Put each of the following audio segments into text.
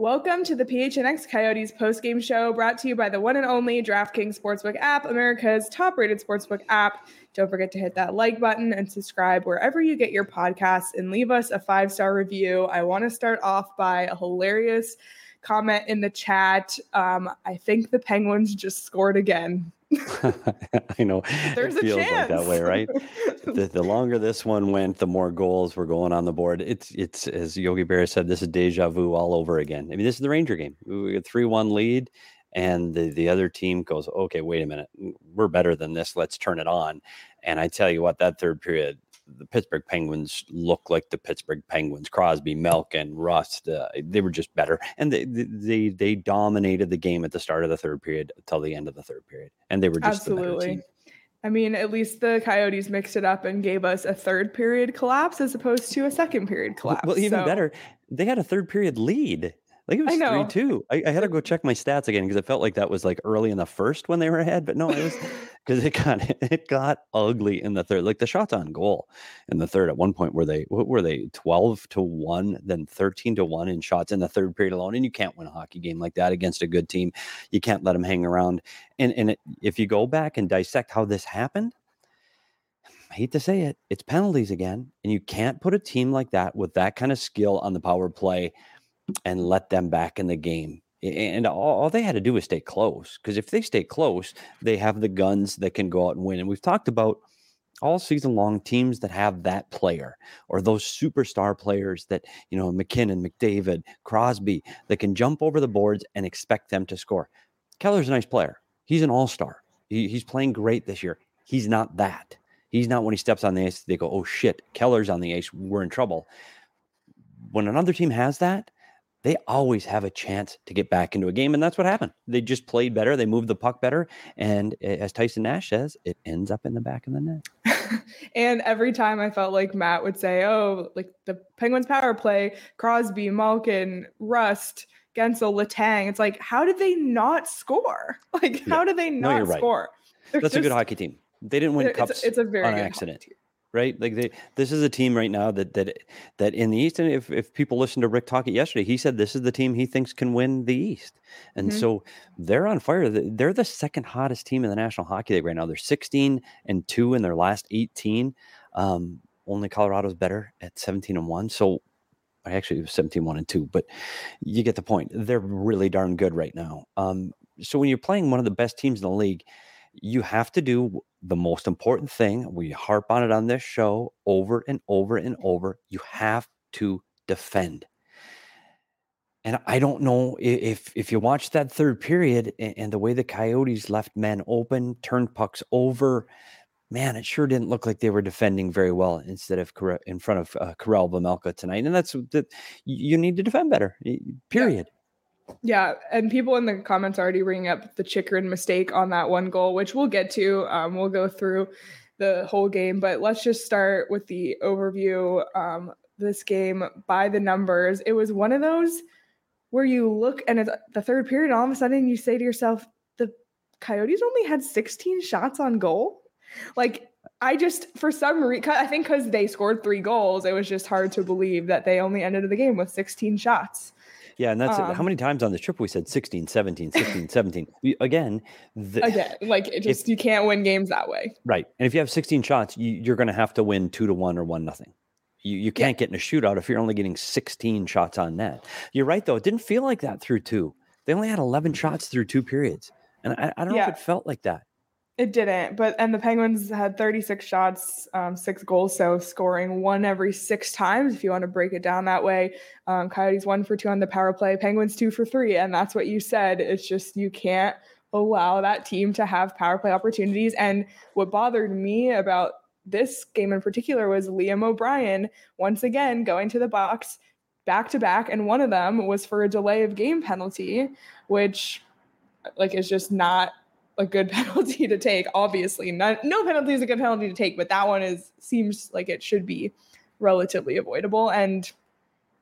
Welcome to the PHNX Coyotes postgame show brought to you by the one and only DraftKings Sportsbook app, America's top rated sportsbook app. Don't forget to hit that like button and subscribe wherever you get your podcasts and leave us a five star review. I want to start off by a hilarious comment in the chat. Um, I think the Penguins just scored again. I know There's it a feels like that way, right? the, the longer this one went, the more goals were going on the board. It's it's as Yogi Berra said, this is deja vu all over again. I mean, this is the Ranger game. We get three one lead, and the the other team goes, okay, wait a minute, we're better than this. Let's turn it on. And I tell you what, that third period, the Pittsburgh Penguins look like the Pittsburgh Penguins. Crosby, Malkin, Rust, uh, they were just better, and they, they they dominated the game at the start of the third period until the end of the third period, and they were just Absolutely. I mean, at least the Coyotes mixed it up and gave us a third period collapse as opposed to a second period collapse. well, even So- better, they had a third period lead. Like it I was know. three two. I, I had to go check my stats again because it felt like that was like early in the first when they were ahead, but no, it was because it got it got ugly in the third. Like the shots on goal in the third at one point were they what were they twelve to one, then thirteen to one in shots in the third period alone, and you can't win a hockey game like that against a good team. You can't let them hang around. And and it, if you go back and dissect how this happened. I hate to say it, it's penalties again. And you can't put a team like that with that kind of skill on the power play and let them back in the game. And all, all they had to do was stay close. Because if they stay close, they have the guns that can go out and win. And we've talked about all season long teams that have that player or those superstar players that, you know, McKinnon, McDavid, Crosby, that can jump over the boards and expect them to score. Keller's a nice player. He's an all star. He, he's playing great this year. He's not that. He's not when he steps on the ice, they go, oh shit, Keller's on the ice. We're in trouble. When another team has that, they always have a chance to get back into a game. And that's what happened. They just played better. They moved the puck better. And as Tyson Nash says, it ends up in the back of the net. and every time I felt like Matt would say, "Oh, like the Penguins power play, Crosby, Malkin, Rust, Guentzel, Letang." It's like, how did they not score? Like, Yeah. how did they No, not right. score? They're That's a good hockey team. They didn't win it's, cups it's a very on good accident. hockey. Right? Like they, this is a team right now that that that in the East, and if if people listened to Rick talk it yesterday, he said this is the team he thinks can win the East, and Mhm. so they're on fire. They're the second hottest team in the National Hockey League right now. They're 16 and two in their last 18. Um, only Colorado's better at 17 and one. So I actually it was 17 1 and 2, but you get the point. They're really darn good right now. Um, so when you're playing one of the best teams in the league, you have to do the most important thing. We harp on it on this show over and over and over. You have to defend. And I don't know if if you watch that third period a- and, the way the Coyotes left men open, turned pucks over, man, it sure didn't look like they were defending very well instead of in front of uh, Karel Vejmelka tonight. And that's that you need to defend better. Period. Yeah, and people in the comments already bringing up the Chychrun mistake on that one goal, which we'll get to. Um, we'll go through the whole game, but let's just start with the overview. Um, this game by the numbers, it was one of those where you look and it's the third period, and all of a sudden you say to yourself, the Coyotes only had 16 shots on goal. Like I just, for some reason, I think because they scored three goals, it was just hard to believe that they only ended the game with 16 shots. Yeah, and that's it. how Um, many times on this trip we said 16, 17, 16, 17. We- Again, the, again like it just you can't win games that way Right. And if you have 16 shots, you, you're going to have to win two to one or one nothing. You, you can't get in a shootout if you're only getting 16 shots on net. You're right, though. It didn't feel like that through two. They only had 11 shots through two periods. And I, I don't know if it felt like that. It didn't but and the penguins had 36 shots um, six goals so scoring one every six times if you want to break it down that way. Um, coyotes one for two on the power play penguins two for three and that's what you said. It's just you can't allow that team to have power play opportunities and what bothered me about this game in particular was liam o'brien once again going to the box back to back and one of them was for a delay of game penalty which like is just not a good penalty to take. Obviously, not, no penalty is a good penalty to take, but that one is seems like it should be relatively avoidable, and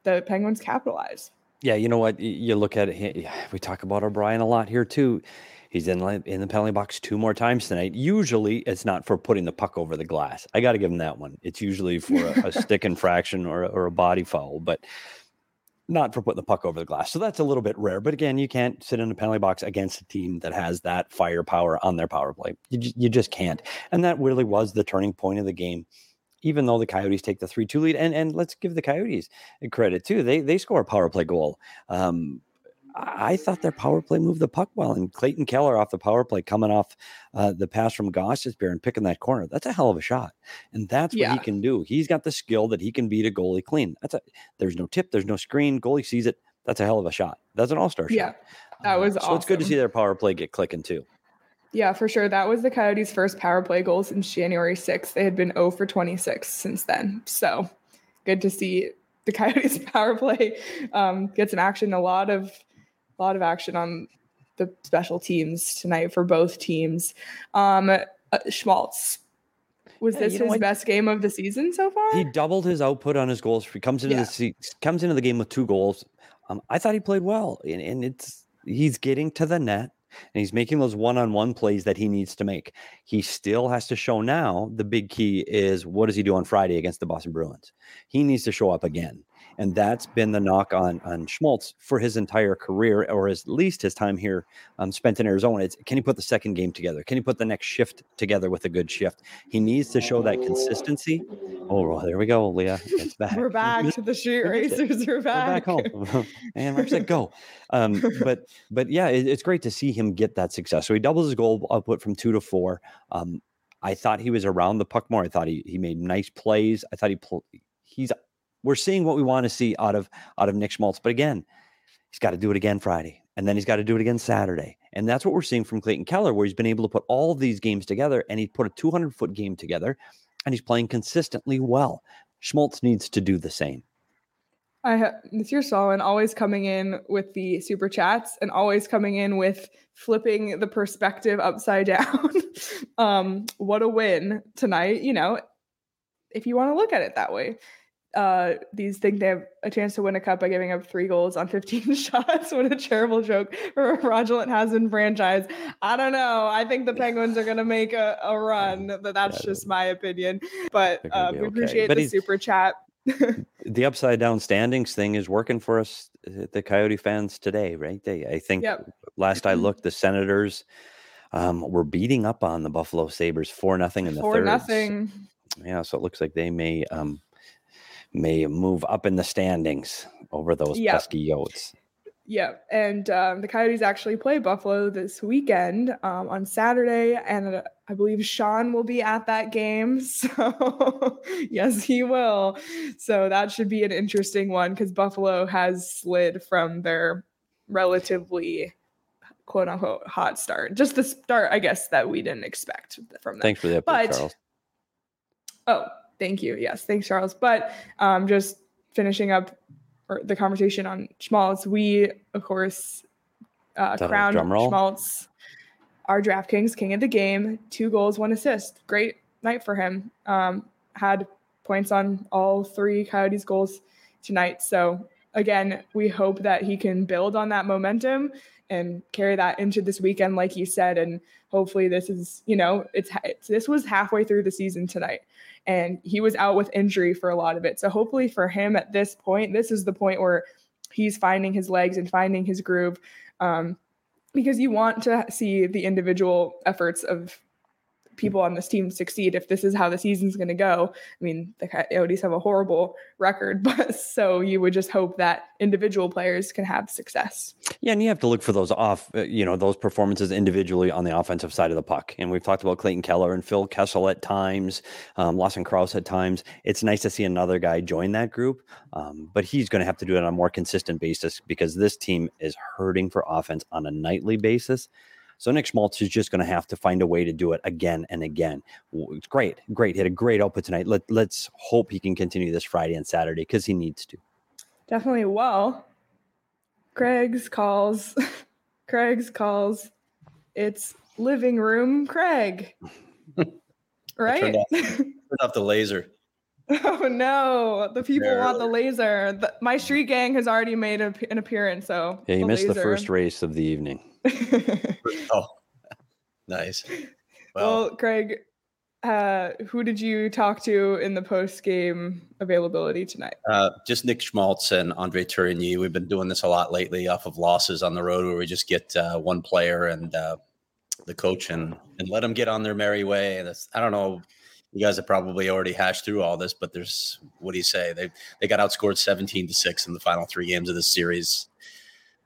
the Penguins capitalize. Yeah, you know what? You look at it. We talk about O'Brien a lot here too. He's in in the penalty box two more times tonight. Usually, it's not for putting the puck over the glass. I got to give him that one. It's usually for a, a stick infraction or or a body foul. But not for putting the puck over the glass. So that's a little bit rare. But again, you can't sit in a penalty box against a team that has that firepower on their power play. You, you just can't. And that really was the turning point of the game. Even though the Coyotes take the three-two lead, and and let's give the Coyotes credit too. They they score a power play goal. Um, I thought their power play moved the puck well, and Clayton Keller off the power play coming off uh, the pass from Gostisbehere and picking that corner. That's a hell of a shot, and that's what yeah. he can do. He's got the skill that he can beat a goalie clean. That's a there's no tip, there's no screen. Goalie sees it. That's a hell of a shot. That's an all star yeah, shot. that was uh, so it's good to see their power play get clicking too. Yeah, for sure. That was the Coyotes' first power play goal since January 6th. They had been 0 for 26 since then. So good to see the Coyotes' power play um, get some action. A lot of a lot of action on the special teams tonight for both teams. Um, uh, Schmaltz, was yeah, this his know, best game of the season so far? He doubled his output on his goals. He comes into yeah. the comes into the game with two goals. Um, I thought he played well, and, and it's he's getting to the net and he's making those one-on-one plays that he needs to make. He still has to show now. The big key is what does he do on Friday against the Boston Bruins? He needs to show up again. And that's been the knock on on Schmaltz for his entire career, or at least his time here um, spent in Arizona. It's can he put the second game together? Can he put the next shift together with a good shift? He needs to show that consistency. Oh, well, there we go, Leah. It's back. We're back to the sheet racers. We're back. We're back home. and Mark said go. Um, but but yeah, it, it's great to see him get that success. So he doubles his goal output from two to four. Um, I thought he was around the puck more. I thought he he made nice plays. I thought he pl- he's we're seeing what we want to see out of out of Nick Schmaltz. But again, he's got to do it again Friday, and then he's got to do it again Saturday. And that's what we're seeing from Clayton Keller, where he's been able to put all these games together, and he put a 200 foot game together, and he's playing consistently well. Schmaltz needs to do the same. I have your Solon always coming in with the super chats and always coming in with flipping the perspective upside down. um, what a win tonight, you know, if you want to look at it that way uh, these think they have a chance to win a cup by giving up three goals on 15 shots. what a terrible joke for a fraudulent has-been franchise. I don't know. I think the Penguins are going to make a, a run, but that's just my opinion. But uh, we okay. appreciate but the super chat. the upside down standings thing is working for us, uh, the Coyote fans today, right? They, I think yep. last I looked, the Senators um, were beating up on the Buffalo Sabres four nothing in the third. nothing. Yeah, so it looks like they may um, may move up in the standings over those yep. pesky Yotes. Yeah, and um, the Coyotes actually play Buffalo this weekend um, on Saturday, and uh, I believe Sean will be at that game. So yes, he will. So that should be an interesting one because Buffalo has slid from their relatively quote unquote hot start, just the start, I guess, that we didn't expect from them. Thanks for the update, but, Charles. Oh, Thank you. Yes, thanks, Charles. But um, just finishing up the conversation on Schmaltz, we of course uh, crowned Schmaltz our DraftKings king of the game. Two goals, one assist. Great night for him. Um, had points on all three Coyotes goals tonight. So again, we hope that he can build on that momentum and carry that into this weekend, like you said. And hopefully, this is you know it's, it's this was halfway through the season tonight and he was out with injury for a lot of it. So hopefully for him at this point, this is the point where he's finding his legs and finding his groove. Um, because you want to see the individual efforts of people on this team succeed if this is how the season's going to go. I mean, the Coyotes have a horrible record, but so you would just hope that individual players can have success. Yeah, and you have to look for those off, uh, you know, those performances individually on the offensive side of the puck. And we've talked about Clayton Keller and Phil Kessel at times, um, Lawson Crouse at times. It's nice to see another guy join that group, um, but he's going to have to do it on a more consistent basis because this team is hurting for offense on a nightly basis. So Nick Schmaltz is just going to have to find a way to do it again and again. It's great, great. He had a great output tonight. Let, let's hope he can continue this Friday and Saturday because he needs to. Definitely. Well, Craig's calls. Craig's calls. It's living room Craig. right? Turned off, turned off the laser. Oh no! The people want the laser. The, my street gang has already made a, an appearance. So yeah, you missed laser. the first race of the evening. oh, nice. Well, well, Craig, uh, who did you talk to in the post game availability tonight? Uh, just Nick Schmaltz and Andre Tourigny. We've been doing this a lot lately off of losses on the road where we just get uh, one player and uh, the coach and and let them get on their merry way. That's I don't know. You guys have probably already hashed through all this, but there's what do you say? They they got outscored 17 to six in the final three games of this series.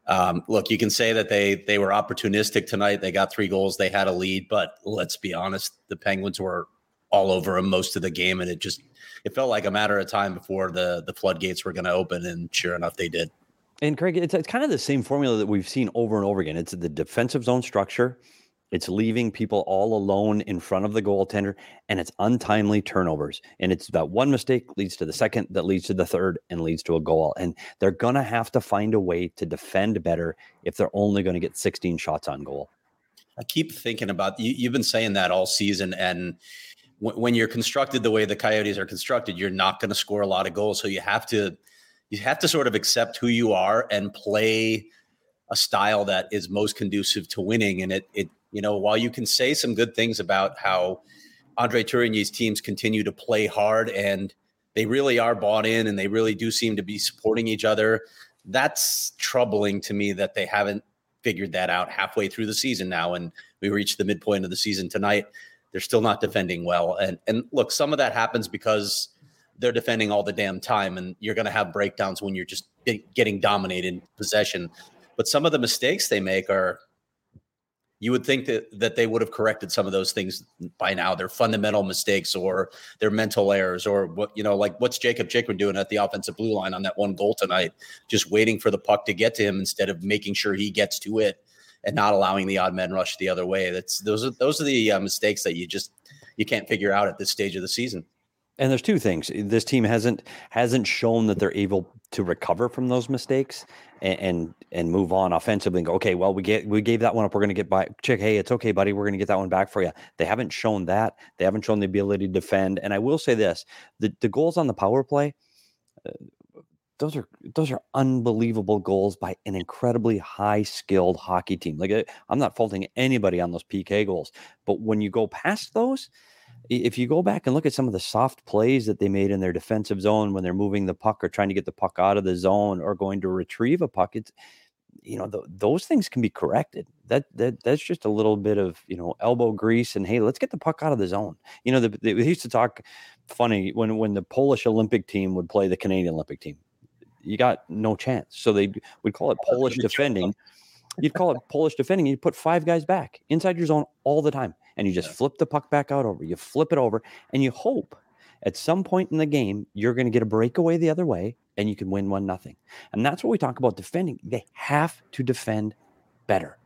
Um, look, you can say that they they were opportunistic tonight. They got three goals. They had a lead, but let's be honest, the Penguins were all over them most of the game, and it just it felt like a matter of time before the the floodgates were going to open, and sure enough, they did. And Craig, it's, it's kind of the same formula that we've seen over and over again. It's the defensive zone structure. It's leaving people all alone in front of the goaltender, and it's untimely turnovers. And it's that one mistake leads to the second, that leads to the third, and leads to a goal. And they're going to have to find a way to defend better if they're only going to get 16 shots on goal. I keep thinking about you. You've been saying that all season, and when you're constructed the way the Coyotes are constructed, you're not going to score a lot of goals. So you have to you have to sort of accept who you are and play a style that is most conducive to winning. And it it you know, while you can say some good things about how Andre Tourigny's teams continue to play hard and they really are bought in and they really do seem to be supporting each other, that's troubling to me that they haven't figured that out halfway through the season now. And we reached the midpoint of the season tonight. They're still not defending well. And and look, some of that happens because they're defending all the damn time, and you're going to have breakdowns when you're just getting dominated in possession. But some of the mistakes they make are you would think that that they would have corrected some of those things by now. Their fundamental mistakes or their mental errors or what you know, like what's jacob Chychrun doing at the offensive blue line on that one goal tonight, just waiting for the puck to get to him instead of making sure he gets to it and not allowing the odd man rush the other way. That's those are those are the uh, mistakes that you just you can't figure out at this stage of the season. And there's two things. This team hasn't hasn't shown that they're able to recover from those mistakes and and, and move on offensively and go, okay, well, we get we gave that one up. We're going to get by. Check, hey, it's okay, buddy. We're going to get that one back for you. They haven't shown that. They haven't shown the ability to defend. And I will say this: the the goals on the power play. Uh, those are those are unbelievable goals by an incredibly high skilled hockey team. Like uh, I'm not faulting anybody on those PK goals, but when you go past those, if you go back and look at some of the soft plays that they made in their defensive zone when they're moving the puck or trying to get the puck out of the zone or going to retrieve a puck, it's you know th- those things can be corrected. That that that's just a little bit of you know elbow grease and hey, let's get the puck out of the zone. You know, the, they used to talk funny when when the Polish Olympic team would play the Canadian Olympic team. You got no chance. So they would call it Polish defending. You'd call it Polish defending. You'd put five guys back inside your zone all the time and you just yeah. flip the puck back out over. You flip it over, and you hope at some point in the game you're going to get a breakaway the other way, and you can win one nothing. And that's what we talk about defending. They have to defend better.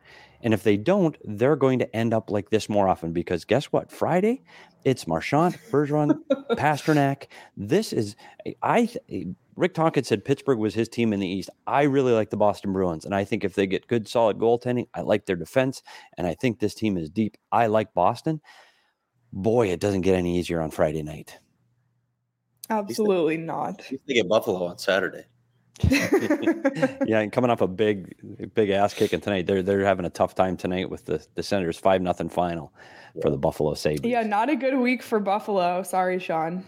And if they don't, they're going to end up like this more often because guess what? Friday, it's Marchand, Bergeron, Pastrnak. This is I eh, Rick Tocchet said Pittsburgh was his team in the East. I really like the Boston Bruins, and I think if they get good, solid goaltending, I like their defense, and I think this team is deep. I like Boston. Boy, it doesn't get any easier on Friday night. Absolutely not. They get Buffalo on Saturday. yeah, and coming off a big, big ass kicking tonight, they're they're having a tough time tonight with the the Senators five nothing final yeah. for the Buffalo Sabres. Yeah, not a good week for Buffalo. Sorry, Sean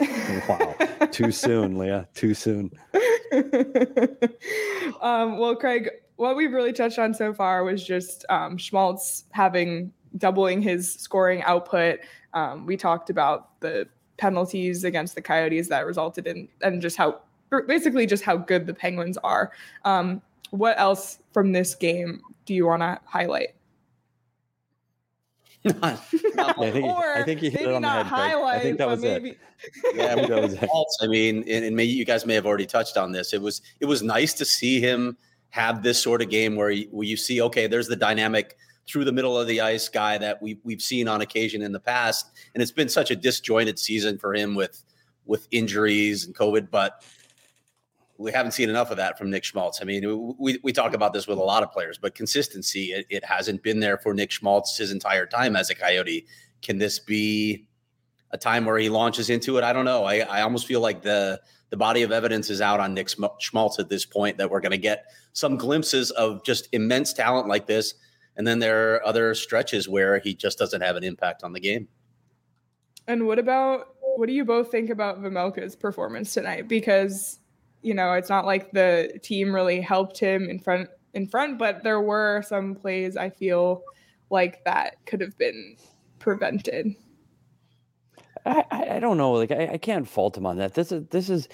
wow. Too soon, Leah. Too soon. um, well, Craig, what we've really touched on so far was just um, Schmaltz having doubling his scoring output. Um, we talked about the penalties against the Coyotes that resulted in, and just how basically just how good the Penguins are. Um, what else from this game do you want to highlight? not, not I think, or I think you hit it on the head. Highlight, I think that was maybe... it. yeah, that was it. I mean, and, and maybe you guys may have already touched on this. It was it was nice to see him have this sort of game where you, where you see, okay, there's the dynamic through the middle of the ice guy that we we've seen on occasion in the past, and it's been such a disjointed season for him with with injuries and COVID, but we haven't seen enough of that from Nick Schmaltz. I mean, we, we talk about this with a lot of players, but consistency, it, it hasn't been there for Nick Schmaltz his entire time as a Coyote. Can this be a time where he launches into it? I don't know. I, I almost feel like the the body of evidence is out on Nick Schmaltz at this point that we're going to get some glimpses of just immense talent like this. And then there are other stretches where he just doesn't have an impact on the game. And what about what do you both think about Vejmelka's performance tonight? Because you know it's not like the team really helped him in front in front, but there were some plays I feel like that could have been prevented. I, I don't know. Like I, I can't fault him on that. This is this is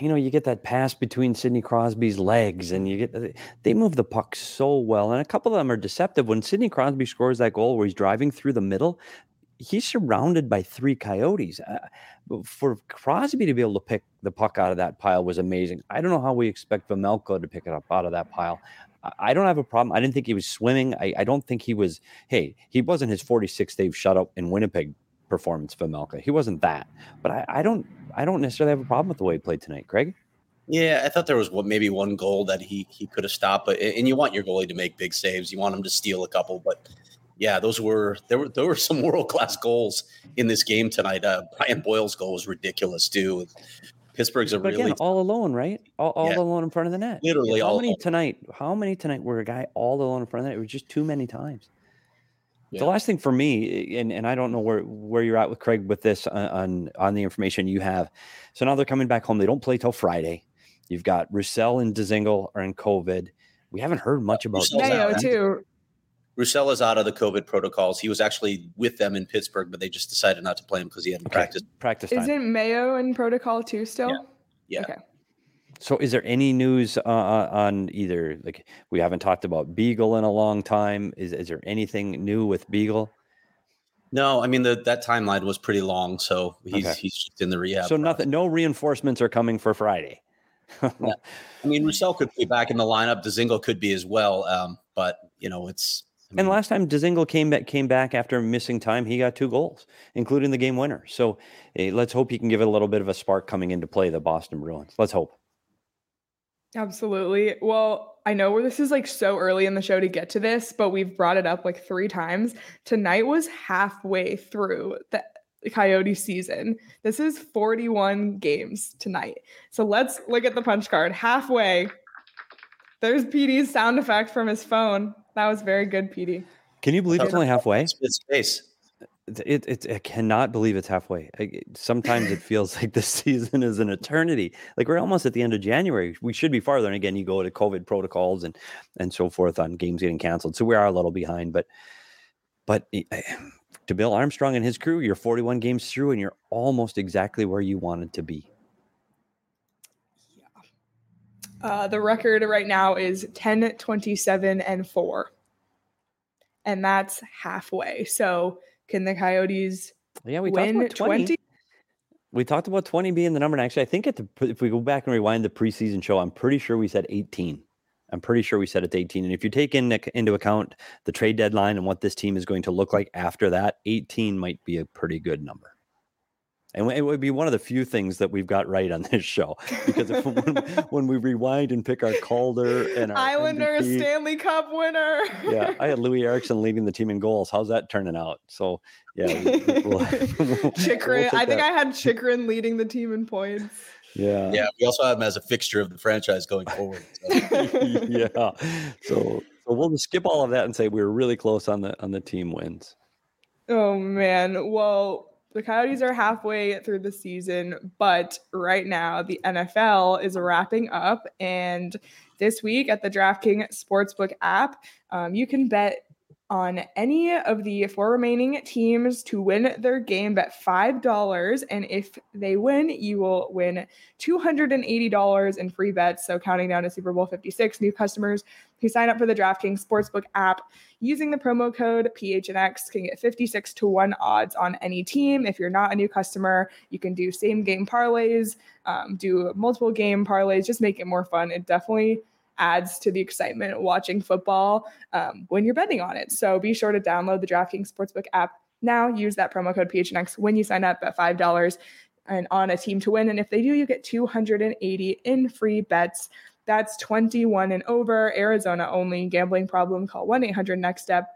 you know, you get that pass between Sidney Crosby's legs, and you get they move the puck so well, and a couple of them are deceptive. When Sidney Crosby scores that goal where he's driving through the middle, he's surrounded by three coyotes. Uh, for Crosby to be able to pick the puck out of that pile was amazing. I don't know how we expect Vejmelka to pick it up out of that pile. I don't have a problem. I didn't think he was swimming. I, I don't think he was. Hey, he wasn't his 46th Dave shutout in Winnipeg performance for Melka. He wasn't that, but I, I don't I don't necessarily have a problem with the way he played tonight, Craig. Yeah, I thought there was maybe one goal that he he could have stopped, but and you want your goalie to make big saves. You want him to steal a couple, but yeah, those were there were there were some world class goals in this game tonight. Uh, Brian Boyle's goal was ridiculous too. Pittsburgh's a but really again, all alone, right? All, all yeah. alone in front of the net. Literally, how all many alone. tonight? How many tonight were a guy all alone in front of the net? It was just too many times. Yeah. The last thing for me, and, and I don't know where, where you're at with Craig with this on, on, on the information you have. So now they're coming back home. They don't play till Friday. You've got Roussel and Dzingel are in COVID. We haven't heard much about Mayo too. Roussel is out of the COVID protocols. He was actually with them in Pittsburgh, but they just decided not to play him because he hadn't okay. practiced. Practice. Time. Isn't Mayo in protocol too still? Yeah. yeah. Okay. So, is there any news uh, uh, on either? Like, we haven't talked about Beagle in a long time. Is is there anything new with Beagle? No, I mean the, that timeline was pretty long, so he's okay. he's just in the rehab. So nothing, no reinforcements are coming for Friday. yeah. I mean, Roussel could be back in the lineup. Dzingel could be as well, um, but you know, it's. I mean, and last time Dzingel came back came back after missing time, he got two goals, including the game winner. So hey, let's hope he can give it a little bit of a spark coming into play. The Boston Bruins. Let's hope. Absolutely. Well, I know where this is like so early in the show to get to this, but we've brought it up like three times. Tonight was halfway through the Coyote season. This is 41 games tonight. So let's look at the punch card. Halfway. There's PD's sound effect from his phone. That was very good, PD. Can you believe it's only halfway? It's space. It, it, I cannot believe it's halfway. I, sometimes it feels like the season is an eternity. Like we're almost at the end of January. We should be farther. And again, you go to COVID protocols and and so forth on games getting canceled. So we are a little behind. But but to Bill Armstrong and his crew, you're 41 games through, and you're almost exactly where you wanted to be. Yeah. Uh, the record right now is 10, 27, and four, and that's halfway. So can the Coyotes yeah, we win 20? 20? We talked about 20 being the number. And actually, I think at the, if we go back and rewind the preseason show, I'm pretty sure we said 18. I'm pretty sure we said it's 18. And if you take in, into account the trade deadline and what this team is going to look like after that, 18 might be a pretty good number. And it would be one of the few things that we've got right on this show because if, when, when, we rewind and pick our Calder and our Islander MVP, Stanley Cup winner. yeah, I had Loui Eriksson leading the team in goals. How's that turning out? So yeah, we'll, we'll, Chychrun. We'll I think that. I had Chychrun leading the team in points. Yeah, yeah. We also have him as a fixture of the franchise going forward. So. yeah. So so we'll just skip all of that and say we were really close on the on the team wins. Oh man. Well, the Coyotes are halfway through the season, but right now the NFL is wrapping up. And this week at the DraftKings Sportsbook app, um, you can bet on any of the four remaining teams to win their game, bet $5. And if they win, you will win $280 in free bets. So, counting down to Super Bowl 56, new customers who sign up for the DraftKings Sportsbook app using the promo code PHNX can get 56 to 1 odds on any team. If you're not a new customer, you can do same game parlays, um, do multiple game parlays, just make it more fun. It definitely adds to the excitement watching football um, when you're betting on it. So be sure to download the DraftKings Sportsbook app now. Use that promo code PHNX when you sign up at $5 and on a team to win. And if they do, you get 280 in free bets. That's 21 and over. Arizona only. Gambling problem? Call 1 800 Next Step.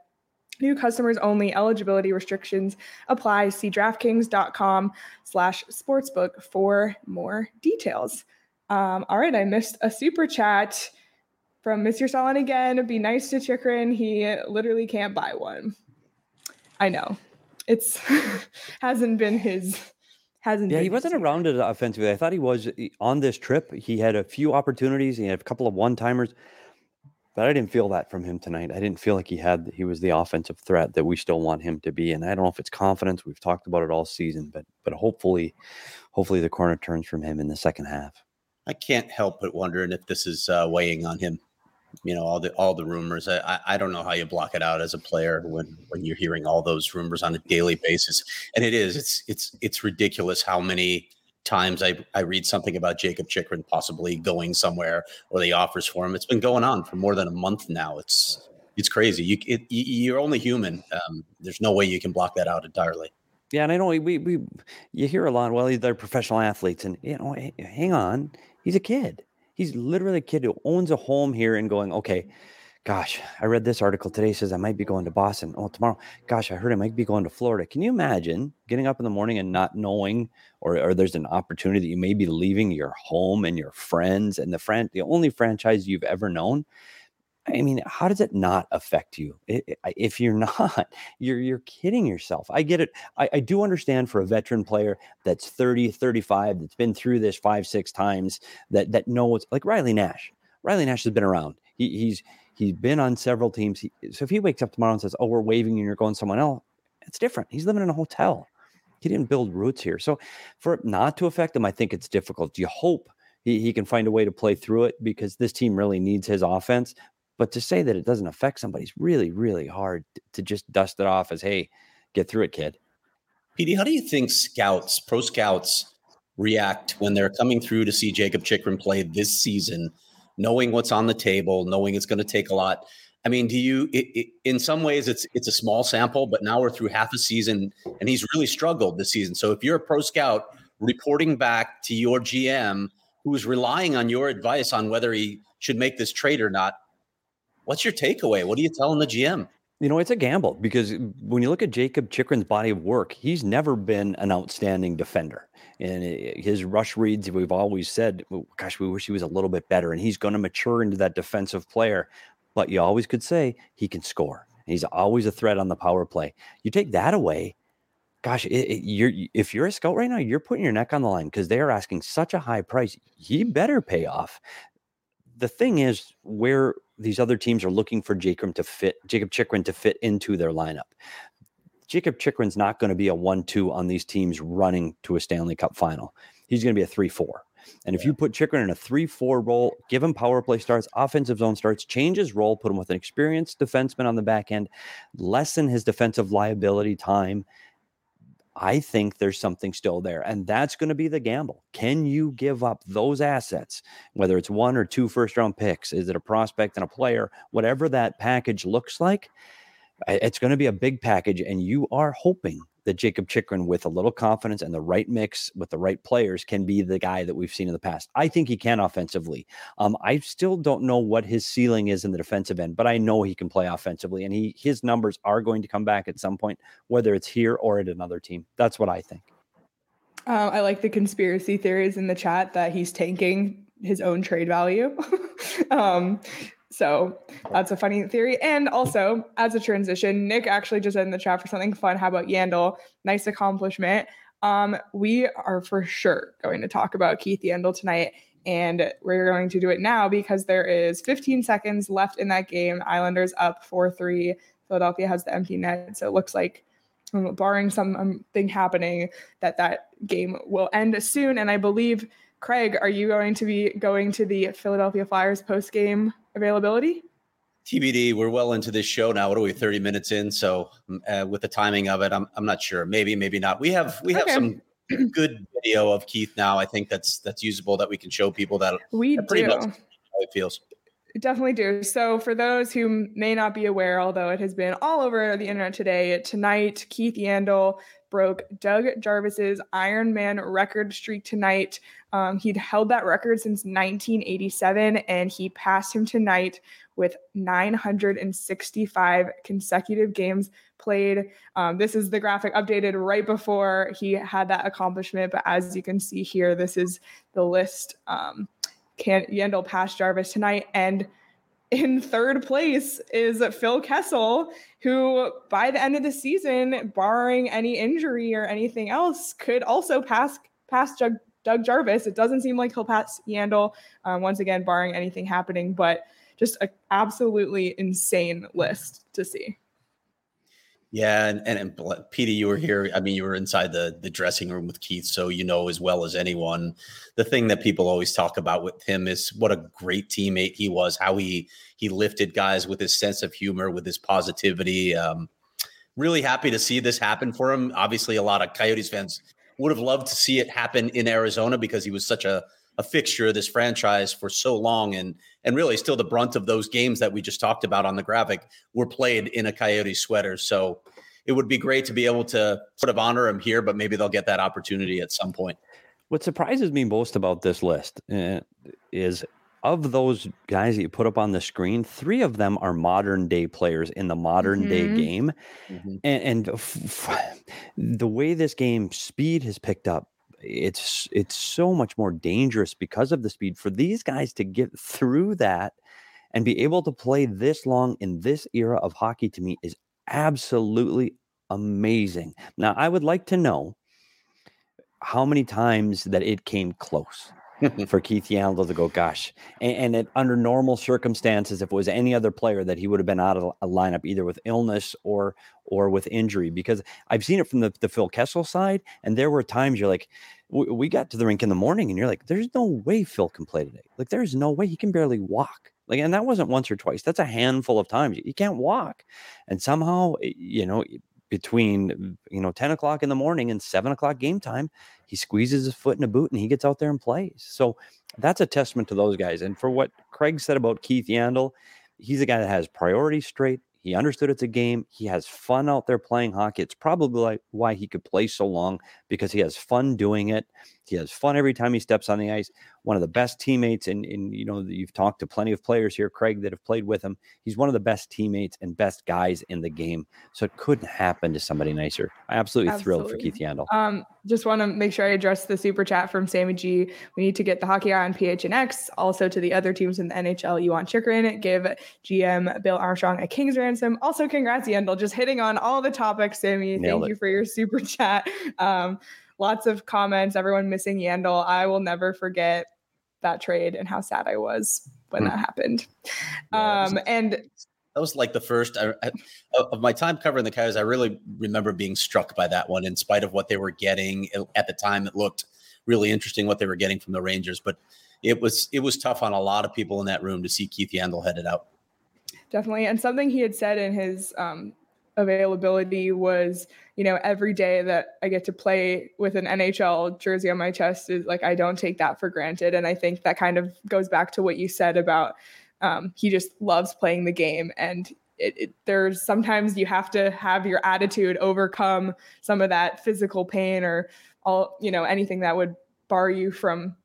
New customers only. Eligibility restrictions apply. See DraftKings.com slash sportsbook for more details. Um, all right, I missed a super chat from Mr. Stalin again. Be nice to Chychrun. He literally can't buy one. I know. it's hasn't been his hasn't. Yeah, he wasn't around it offensively. I thought he was on this trip. He had a few opportunities. He had a couple of one timers, but I didn't feel that from him tonight. I didn't feel like he had he was the offensive threat that we still want him to be. And I don't know if it's confidence. We've talked about it all season, but but hopefully, hopefully the corner turns from him in the second half. I can't help but wondering if this is uh, weighing on him you know all the all the rumors. I, I don't know how you block it out as a player when when you're hearing all those rumors on a daily basis. And it is it's it's it's ridiculous how many times I, I read something about Jakob Chychrun possibly going somewhere or the offers for him. It's been going on for more than a month now. It's it's crazy. You it, you're only human. Um, there's no way you can block that out entirely. Yeah, and I know we we you hear a lot. Well, they're professional athletes, and you know, hang on, he's a kid. He's literally a kid who owns a home here and going, okay, gosh, I read this article today says I might be going to Boston. Oh, tomorrow, gosh, I heard I might be going to Florida. Can you imagine getting up in the morning and not knowing, or, or there's an opportunity that you may be leaving your home and your friends and the friend, the only franchise you've ever known, I mean, how does it not affect you? If you're not, you're you're kidding yourself. I get it. I, I, do understand for a veteran player that's 30, 35, that's been through this five, six times, that that knows like Riley Nash. Riley Nash has been around. He, he's he's been on several teams. He, so if he wakes up tomorrow and says, "Oh, we're waving and you're going someone else," it's different. He's living in a hotel. He didn't build roots here. So for it not to affect him, I think it's difficult. You hope he, he can find a way to play through it because this team really needs his offense. But to say that it doesn't affect somebody is really, really hard to just dust it off as, hey, get through it, kid. PD, how do you think scouts, pro scouts, react when they're coming through to see Jakob Chychrun play this season, knowing what's on the table, knowing it's going to take a lot? I mean, do you? It, it, in some ways, it's it's a small sample, but now we're through half a season, and he's really struggled this season. So if you're a pro scout reporting back to your GM, who's relying on your advice on whether he should make this trade or not, What's your takeaway? What are you telling the GM? You know, it's a gamble because when you look at Jakob Chychrun's body of work, he's never been an outstanding defender. And his rush reads, we've always said, oh, gosh, we wish he was a little bit better. And he's going to mature into that defensive player. But you always could say he can score. He's always a threat on the power play. You take that away, gosh, it, it, you're if you're a scout right now, you're putting your neck on the line because they are asking such a high price. He better pay off. The thing is, where these other teams are looking for Jakob to fit Jakob Chychrun to fit into their lineup. Jakob Chychrun's not going to be a one-two on these teams running to a Stanley Cup final. He's going to be a three-four. And if you put Chychrun in a three-four role, give him power play starts, offensive zone starts, change his role, put him with an experienced defenseman on the back end, lessen his defensive liability time, I think there's something still there. And that's going to be the gamble. Can you give up those assets, whether it's one or two first round picks? Is it a prospect and a player? Whatever that package looks like, it's going to be a big package. And you are hoping that Jakob Chychrun, with a little confidence and the right mix with the right players, can be the guy that we've seen in the past. I think he can offensively. Um, I still don't know what his ceiling is in the defensive end, but I know he can play offensively, and he his numbers are going to come back at some point, whether it's here or at another team. That's what I think. Um, I like the conspiracy theories in the chat that he's tanking his own trade value. um, so that's a funny theory. And also, as a transition, Nick actually just in the chat for something fun. How about Yandle? Nice accomplishment. Um, we are for sure going to talk about Keith Yandle tonight. And we're going to do it now because there is 15 seconds left in that game. Islanders up 4 3. Philadelphia has the empty net. So it looks like, um, barring something happening, that that game will end soon. And I believe, Craig, are you going to be going to the Philadelphia Flyers post game availability? TBD. We're well into this show now. What are we? Thirty minutes in. So mm, uh, with the timing of it, I'm I'm not sure. Maybe, maybe not. We have we have okay. some good video of Keith now. I think that's that's usable that we can show people that we that pretty do. Much how it feels. Definitely do. So, for those who may not be aware, although it has been all over the internet today, tonight Keith Yandle broke Doug Jarvis's Ironman record streak tonight. Um, he'd held that record since 1987, and he passed him tonight with 965 consecutive games played. Um, this is the graphic updated right before he had that accomplishment. But as you can see here, this is the list. Um, can Yandle passed Jarvis tonight, and in third place is Phil Kessel, who by the end of the season, barring any injury or anything else, could also pass pass Doug, Doug Jarvis. It doesn't seem like he'll pass Yandle um, once again, barring anything happening, but just an absolutely insane list to see. Yeah, and, and, and you were here. I mean, you were inside the the dressing room with Keith, so you know as well as anyone. The thing that people always talk about with him is what a great teammate he was. How he he lifted guys with his sense of humor, with his positivity. Um, really happy to see this happen for him. Obviously, a lot of Coyotes fans would have loved to see it happen in Arizona because he was such a a fixture of this franchise for so long and and really still the brunt of those games that we just talked about on the graphic were played in a coyote sweater so it would be great to be able to sort of honor him here but maybe they'll get that opportunity at some point what surprises me most about this list uh, is of those guys that you put up on the screen, three of them are modern day players in the modern mm-hmm. day game. Mm-hmm. And, and f- f- the way this game speed has picked up, it's it's so much more dangerous because of the speed for these guys to get through that and be able to play this long in this era of hockey to me is absolutely amazing. Now, I would like to know how many times that it came close. for Keith Yandle to go, gosh. And, and it, under normal circumstances, if it was any other player, that he would have been out of a lineup either with illness or or with injury. Because I've seen it from the, the Phil Kessel side, and there were times you're like, we got to the rink in the morning, and you're like, there's no way Phil can play today. Like, there's no way he can barely walk. Like, and that wasn't once or twice. That's a handful of times. You can't walk, and somehow, eh, you know, between you know 10 o'clock in the morning and 7 o'clock game time he squeezes his foot in a boot and he gets out there and plays so that's a testament to those guys and for what craig said about keith yandle he's a guy that has priorities straight he understood it's a game. He has fun out there playing hockey. It's probably why he could play so long because he has fun doing it. He has fun every time he steps on the ice. One of the best teammates, and, and you know, you've talked to plenty of players here, Craig, that have played with him. He's one of the best teammates and best guys in the game. So it couldn't happen to somebody nicer. I absolutely, absolutely. thrilled for Keith Yandle. Um, just want to make sure I address the super chat from Sammy G. We need to get the hockey eye on PHNX. Also to the other teams in the NHL, you want Chychrun, give GM Bill Armstrong a king's ransom. Also, congrats, Yandle, just hitting on all the topics, Sammy. Nailed Thank it. you for your super chat. Um, lots of comments, everyone missing Yandle. I will never forget that trade and how sad I was when hmm. that happened. Yeah, um, and that was like the first I, I, of my time covering the Coyotes. I really remember being struck by that one, in spite of what they were getting at the time. It looked really interesting what they were getting from the Rangers, but it was it was tough on a lot of people in that room to see Keith Yandle headed out. Definitely, and something he had said in his um, availability was, you know, every day that I get to play with an NHL jersey on my chest is like I don't take that for granted. And I think that kind of goes back to what you said about um, he just loves playing the game and it, it, there's sometimes you have to have your attitude overcome some of that physical pain or all you know anything that would bar you from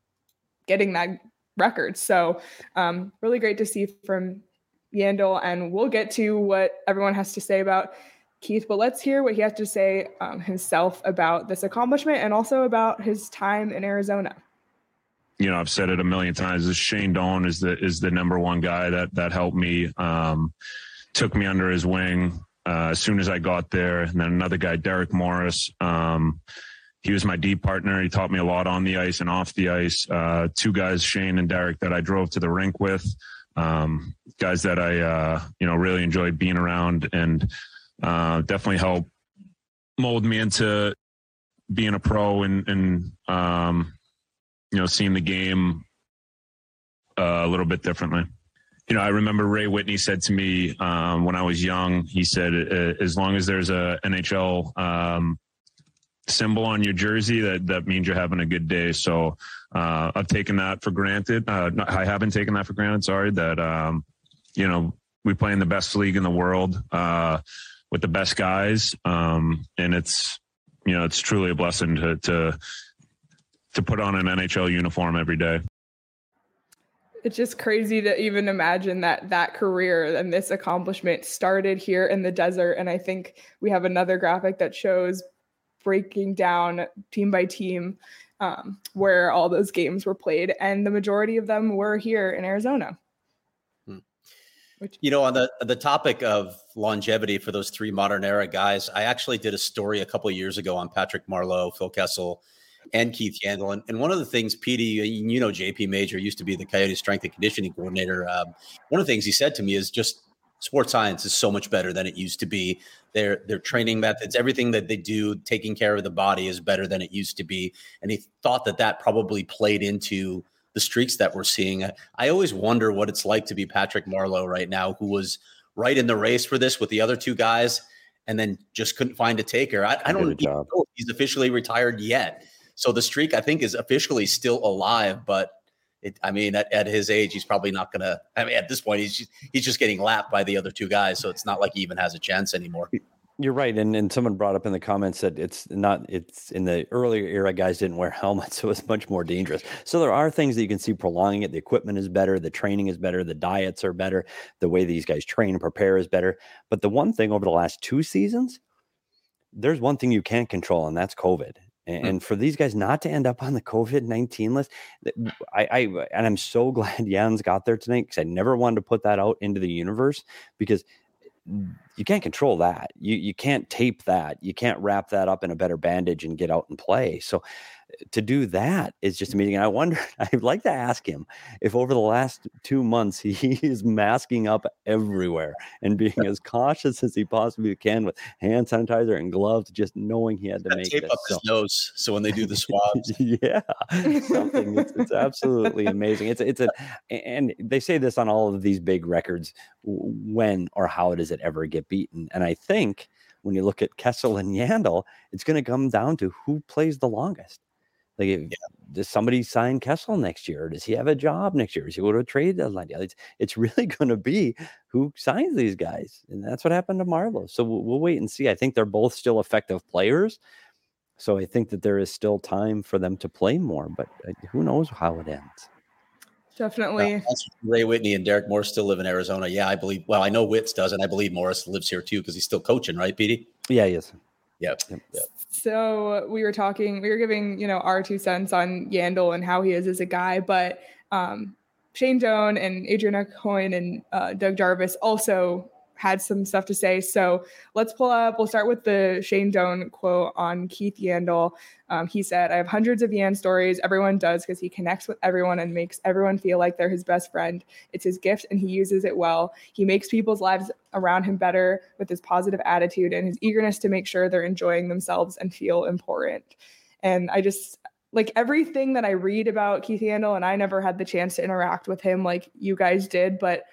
getting that record so um, really great to see from Yandle, and we'll get to what everyone has to say about Keith, but let's hear what he has to say um, himself about this accomplishment and also about his time in Arizona. You know, I've said it a million times. Shane Doan is the is the number one guy that that helped me, um, took me under his wing uh, as soon as I got there. And then another guy, Derek Morris. Um, he was my deep partner. He taught me a lot on the ice and off the ice. Uh, two guys, Shane and Derek, that I drove to the rink with um, guys that I uh, you know really enjoyed being around and uh, definitely help mold me into being a pro and and um, you know seeing the game uh, a little bit differently. You know, I remember Ray Whitney said to me um, when I was young. He said, "As long as there's a NHL um, symbol on your jersey, that that means you're having a good day." So uh, I've taken that for granted. Uh, I haven't taken that for granted. Sorry that um, you know we play in the best league in the world uh, with the best guys, um, and it's you know it's truly a blessing to to to put on an NHL uniform every day. It's just crazy to even imagine that that career and this accomplishment started here in the desert. And I think we have another graphic that shows breaking down team by team um, where all those games were played, and the majority of them were here in Arizona. Hmm. Which- you know, on the the topic of longevity for those three modern era guys, I actually did a story a couple of years ago on Patrick Marleau, Phil Kessel, and Keith Yandle. And, and one of the things, Petey, you know, JP Major used to be the Coyote strength and conditioning coordinator. Um, one of the things he said to me is just sports science is so much better than it used to be. Their their training methods, everything that they do, taking care of the body is better than it used to be. And he thought that that probably played into the streaks that we're seeing. I, always wonder what it's like to be Patrick Marleau right now, who was right in the race for this with the other two guys and then just couldn't find a taker. I, I don't know if he's officially retired yet. So the streak, I think, is officially still alive, but it, I mean, at, at his age, he's probably not going to. I mean, at this point, he's just, he's just getting lapped by the other two guys, so it's not like he even has a chance anymore. You're right, and and someone brought up in the comments that it's not it's in the earlier era guys didn't wear helmets, so it's much more dangerous. So there are things that you can see prolonging it. The equipment is better, the training is better, the diets are better, the way these guys train and prepare is better. But the one thing over the last two seasons, there's one thing you can't control, and that's COVID. And, mm. for these guys not to end up on the COVID nineteen list, I, I and I'm so glad Yands got there tonight because I never wanted to put that out into the universe because you can't control that. You you can't tape that. You can't wrap that up in a better bandage and get out and play. So to do that is just amazing. And I wonder, I'd like to ask him if over the last two months he is masking up everywhere and being as cautious as he possibly can with hand sanitizer and gloves, just knowing he had to make tape this. up so. his nose. So when they do the swabs, yeah, something. It's, it's absolutely amazing. It's it's a, and they say this on all of these big records. When or how does it ever get beaten? And I think when you look at Kessel and Yandle, it's going to come down to who plays the longest. Like, if, yeah. does somebody sign Kessel next year? Does he have a job next year? Is he go to a trade deadline? It's, it's really going to be who signs these guys. And that's what happened to Marleau. So we'll, we'll wait and see. I think they're both still effective players. So I think that there is still time for them to play more, but uh, who knows how it ends. Definitely. Ray Whitney and Derek Morris still live in Arizona. Yeah, I believe. Well, I know Witz does, and I believe Morris lives here too because he's still coaching, right, Petey? Yeah, he is. Yep. yep. So we were talking, we were giving, you know, our two cents on Yandle and how he is as a guy, but um, Shane Doan and Adrian Aucoin and uh, Doug Jarvis also had some stuff to say. So let's pull up. We'll start with the Shane Doan quote on Keith Yandle. Um, he said, I have hundreds of Yan stories. Everyone does because he connects with everyone and makes everyone feel like they're his best friend. It's his gift and he uses it well. He makes people's lives around him better with his positive attitude and his eagerness to make sure they're enjoying themselves and feel important. And I just, like everything that I read about Keith Yandle, and I never had the chance to interact with him like you guys did, but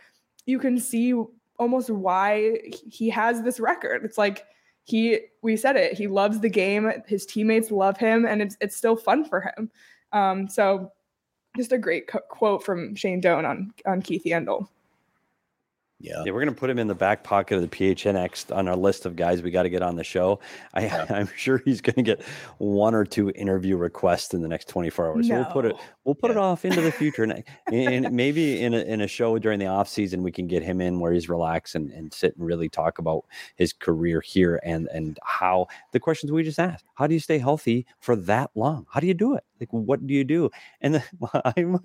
you can see almost why he has this record. It's like he we said it. He loves the game. His teammates love him, and it's it's still fun for him. Um, so just a great co- quote from Shane Doan on on Keith Yandle. Yeah. yeah, we're gonna put him in the back pocket of the PHNX on our list of guys we got to get on the show. I, yeah. I'm sure he's gonna get one or two interview requests in the next 24 hours. No. So we'll put it we'll put yeah. it off into the future, and, and maybe in a, in a show during the off season we can get him in where he's relaxed and, and sit and really talk about his career here and and how the questions we just asked. How do you stay healthy for that long? How do you do it? Like, what do you do? And I'm,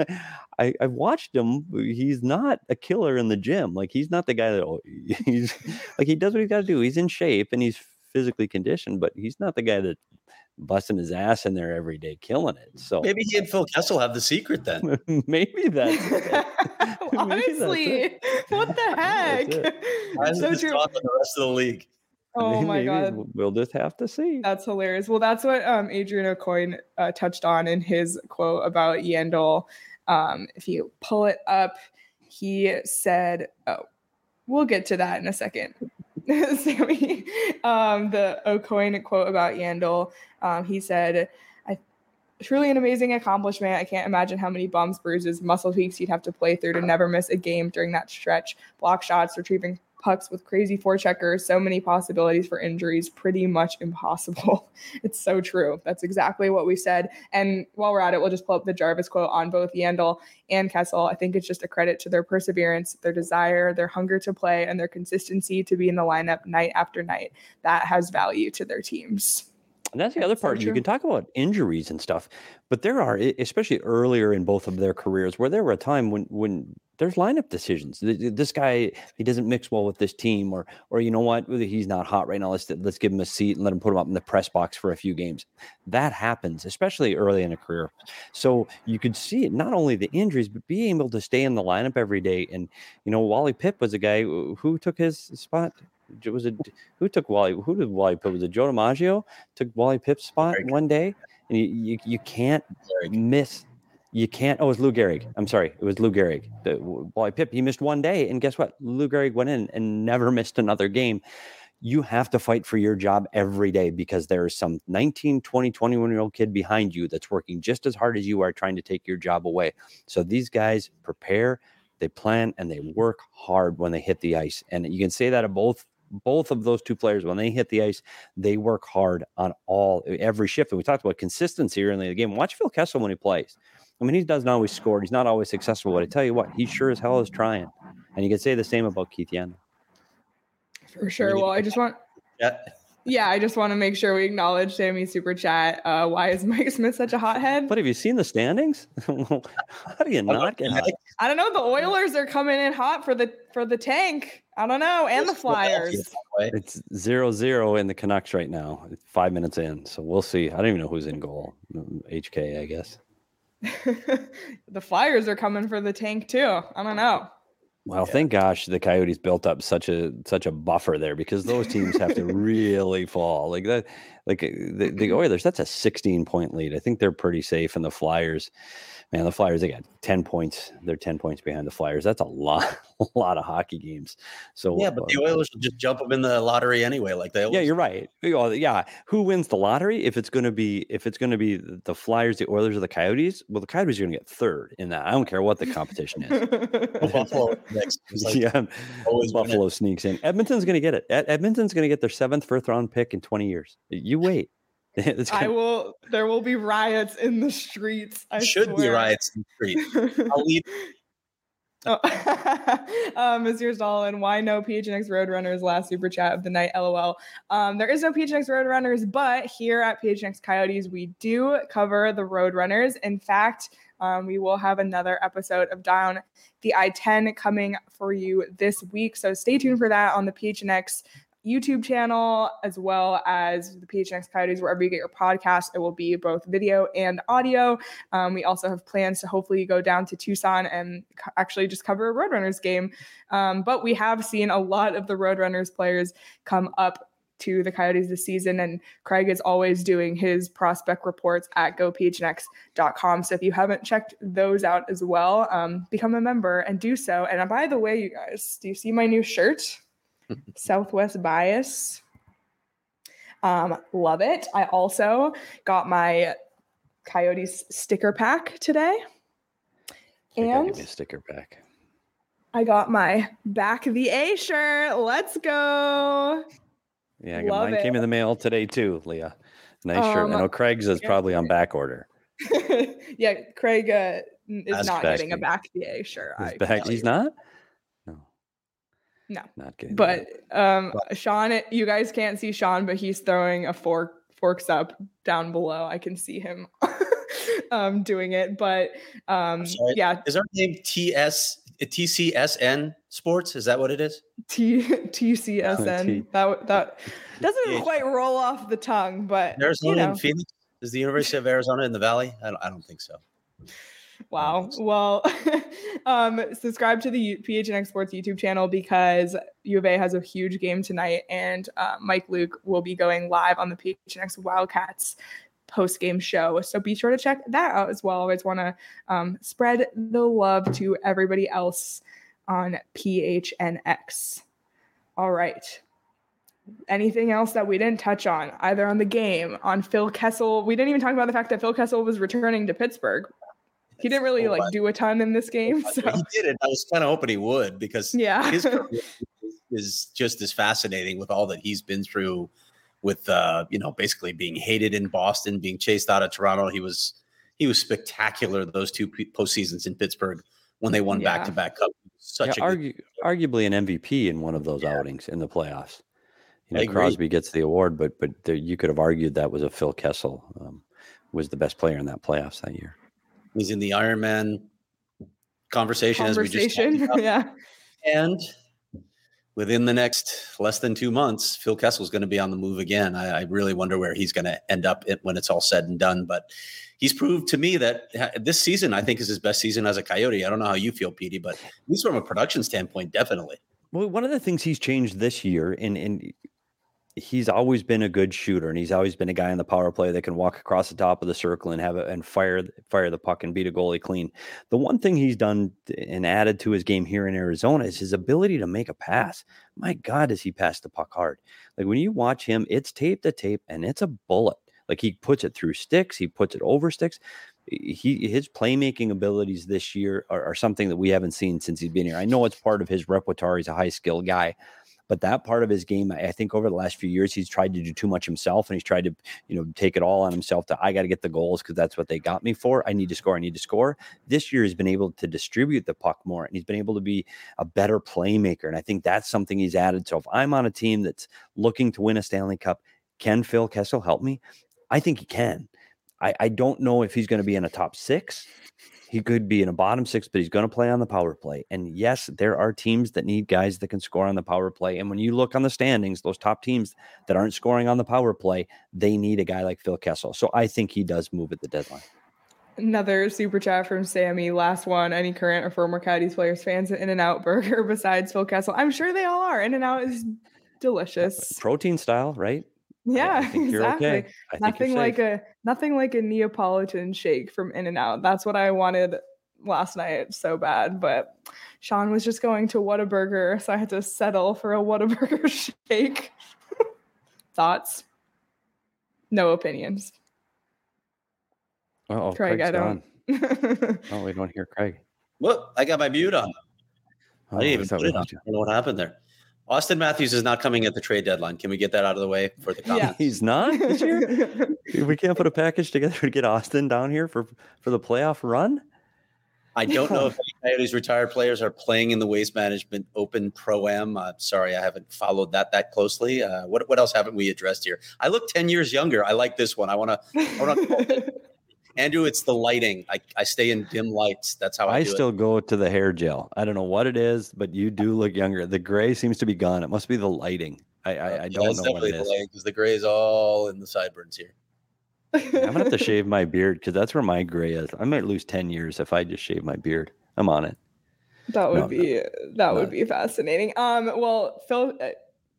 I, i've watched him. He's not a killer in the gym. Like, he's not the guy that oh, he's like he does what he's got to do. He's in shape and he's physically conditioned, but he's not the guy that busting his ass in there every day, killing it. So maybe he and Phil Kessel have the secret then. maybe that's honestly what the heck. That's so true. the rest of the league. Oh my god, we'll just have to see. That's hilarious. Well, that's what um, Adrian Aucoin uh, touched on in his quote about Yandle. Um, if you pull it up, he said, "Oh, we'll get to that in a second. Sammy, um, the Aucoin quote about Yandle. Um, he said, truly an amazing accomplishment. I can't imagine how many bumps, bruises, muscle tweaks you'd have to play through to never miss a game during that stretch. Block shots, retrieving pucks with crazy forecheckers, so many possibilities for injuries, pretty much impossible. it's so true. That's exactly what we said. And while we're at it, we'll just pull up the Jarvis quote on both Yandle and Kessel. I think it's just a credit to their perseverance, their desire, their hunger to play, and their consistency to be in the lineup night after night. That has value to their teams. And that's the other part. So you can talk about injuries and stuff, but there are, especially earlier in both of their careers, where there were a time when when there's lineup decisions. This guy he doesn't mix well with this team, or or you know what, he's not hot right now. Let's let's give him a seat and let him put him up in the press box for a few games. That happens, especially early in a career. So you could see it not only the injuries, but being able to stay in the lineup every day. And you know, Wally Pipp was a guy who took his spot. Was it who took Wally? Who did Wally Pipp? Was it Joe DiMaggio took Wally Pipp's spot one day? And you, you, you can't miss you can't. Oh, it was Lou Gehrig. I'm sorry. It was Lou Gehrig. The boy Pipp, he missed one day. And guess what? Lou Gehrig went in and never missed another game. You have to fight for your job every day because there's some 19, 20, 21 year old kid behind you that's working just as hard as you are trying to take your job away. So these guys prepare, they plan, and they work hard when they hit the ice. And you can say that of both both of those two players when they hit the ice they work hard on all every shift and we talked about consistency early in the game watch phil kessel when he plays I mean, he doesn't always score. He's not always successful, but I tell you what, he sure as hell is trying. And you can say the same about Keith Yandle. For sure. Well, I just want. Yeah. Yeah, I just want to make sure we acknowledge Sammy Super Chat. Uh, why is Mike Smith such a hothead? But have you seen the standings? How do you not get hot? I don't know. The Oilers are coming in hot for the for the tank. I don't know, and the Flyers. It's zero zero in the Canucks right now. Five minutes in, so we'll see. I don't even know who's in goal. HK, I guess. the Flyers are coming for the tank too. I don't know. Well, yeah. thank gosh the Coyotes built up such a such a buffer there because those teams have to really fall like that. Like the, the Oilers, oh that's a 16 point lead. I think they're pretty safe, and the Flyers man, the Flyers they got ten points. They're ten points behind the Flyers. That's a lot, a lot of hockey games. So yeah, but uh, the Oilers will just jump them in the lottery anyway. Like they. Yeah, you're right. Yeah, who wins the lottery? If it's going to be, if it's going to be the Flyers, the Oilers, or the Coyotes, well, the Coyotes are going to get third in that. I don't care what the competition is. Buffalo next. Like yeah, Buffalo sneaks in. Edmonton's going to get it. Edmonton's going to get their seventh first round pick in 20 years. You wait. I will. There will be riots in the streets. I should swear. be riots in the streets. I'll leave. Oh. um, Monsieur Stalin, why no PHNX Roadrunners last super chat of the night? LOL. Um, there is no PHNX Roadrunners, but here at PHNX Coyotes, we do cover the Roadrunners. In fact, um, we will have another episode of Down the I 10 coming for you this week. So stay tuned for that on the PHNX YouTube channel as well as the PHNX Coyotes, wherever you get your podcast. It will be both video and audio. Um, we also have plans to hopefully go down to Tucson and actually just cover a Roadrunners game. Um, but we have seen a lot of the Roadrunners players come up to the Coyotes this season. And Craig is always doing his prospect reports at gophnx.com. So if you haven't checked those out as well, um, become a member and do so. And by the way, you guys, do you see my new shirt? Southwest bias. Um, love it. I also got my Coyotes sticker pack today. And give me a sticker pack. I got my back the A shirt. Let's go. Yeah, I mine it. came in the mail today too, Leah. Nice um, shirt. I know Craig's is probably on back order. yeah, Craig uh, is That's not getting a back the A shirt. Back, he's not? No, not kidding. But um, Sean, you guys can't see Sean, but he's throwing a fork forks up down below. I can see him um, doing it. But um, yeah, is our name TS TCSN Sports? Is that what it is? T TCSN. That that doesn't quite roll off the tongue, but Arizona you know. and Phoenix is the University of Arizona in the Valley. I don't, I don't think so. Wow. Well, um, subscribe to the PHNX Sports YouTube channel because U of A has a huge game tonight, and uh, Mike Luke will be going live on the PHNX Wildcats post game show. So be sure to check that out as well. I always want to um, spread the love to everybody else on PHNX. All right. Anything else that we didn't touch on, either on the game, on Phil Kessel? We didn't even talk about the fact that Phil Kessel was returning to Pittsburgh. He didn't really like do a ton in this game. So. He did it. I was kind of hoping he would because yeah, his career is just as fascinating with all that he's been through. With uh, you know, basically being hated in Boston, being chased out of Toronto. He was he was spectacular those two postseasons in Pittsburgh when they won back to back cup. Such yeah, argu- arguably an MVP in one of those yeah. outings in the playoffs. You know, Crosby gets the award, but but there, you could have argued that was a Phil Kessel um, was the best player in that playoffs that year. He's in the Ironman conversation, as we just talked Conversation. about. yeah. And within the next less than two months, Phil Kessel's going to be on the move again. I, I really wonder where he's going to end up when it's all said and done. But he's proved to me that this season, I think, is his best season as a Coyote. I don't know how you feel, Petey, but at least from a production standpoint, definitely. Well, one of the things he's changed this year, and and he's always been a good shooter, and he's always been a guy in the power play that can walk across the top of the circle and have it and fire fire the puck and beat a goalie clean. The one thing he's done and added to his game here in Arizona is his ability to make a pass. My God, does he pass the puck hard? Like when you watch him, it's tape to tape, and it's a bullet. Like he puts it through sticks, he puts it over sticks. He his playmaking abilities this year are, are something that we haven't seen since he's been here. I know it's part of his repertoire. He's a high skill guy, but that part of his game, I think over the last few years, he's tried to do too much himself, and he's tried to, you know, take it all on himself. To I got to get the goals because that's what they got me for. I need to score. I need to score. This year, he's been able to distribute the puck more, and he's been able to be a better playmaker. And I think that's something he's added. So if I'm on a team that's looking to win a Stanley Cup, can Phil Kessel help me? I think he can. I, I don't know if he's going to be in a top six. He could be in a bottom six, but he's going to play on the power play. And yes, there are teams that need guys that can score on the power play. And when you look on the standings, those top teams that aren't scoring on the power play, they need a guy like Phil Kessel. So I think he does move at the deadline. Another super chat from Sammy. Last one. Any current or former Coyotes players fans In and Out Burger besides Phil Kessel? I'm sure they all are. In and Out is delicious. Protein style, right? Yeah, I think you're exactly. okay. I think you're Nothing like a nothing like a Neapolitan shake from In and Out. That's what I wanted last night so bad, but Sean was just going to Whataburger, so I had to settle for a Whataburger shake. Thoughts? No opinions. Oh, Craig, Craig's I don't. gone. Oh, we don't hear Craig. Well, I got my mute on. Oh, I didn't even put it on. I don't know what happened there. Auston Matthews is not coming at the trade deadline. Can we get that out of the way for the Yeah. He's not this year. we can't put a package together to get Auston down here for for the playoff run. I don't know if any Coyotes retired players are playing in the Waste Management Open Pro Am. Uh, sorry, I haven't followed that that closely. Uh, what what else haven't we addressed here? I look ten years younger. I like this one. I want to, wanna- Andrew. It's the lighting. I, I stay in dim lights. That's how I, I do still it. go to the hair gel. I don't know what it is, but you do look younger. The gray seems to be gone. It must be the lighting. I I, I don't it's know what definitely the lighting because the gray is all in the sideburns here. I'm gonna have to shave my beard because that's where my gray is. I might lose ten years if I just shave my beard. I'm on it. That would No, no, be that no. would be fascinating. Um, well, Phil. Uh,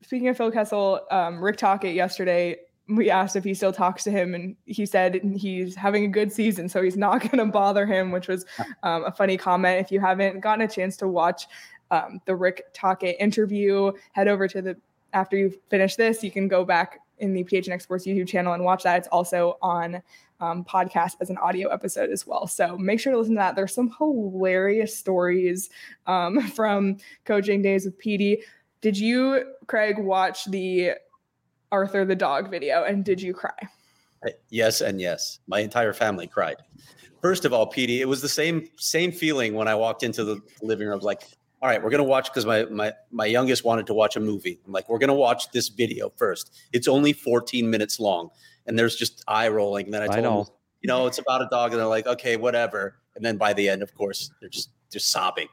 speaking of Phil Kessel, um, Rick Tocchet yesterday. We asked if he still talks to him, and he said he's having a good season, so he's not going to bother him, which was um, a funny comment. If you haven't gotten a chance to watch um, the Rick Tocchet interview, head over to the after you finish this, you can go back in the PHNX Sports YouTube channel and watch that. It's also on um, podcast as an audio episode as well. So make sure to listen to that. There's some hilarious stories um, from coaching days with PD. Did you, Craig, watch the Arthur the dog video and did you cry? Yes and yes. My entire family cried. First of all, Petey, it was the same same feeling when I walked into the living room. I was like, all right, we're gonna watch because my my my youngest wanted to watch a movie. I'm like, we're gonna watch this video first. It's only 14 minutes long, and there's just eye rolling. And then I told I them, you know, it's about a dog, and they're like, okay, whatever. And then by the end, of course, they're just just sobbing.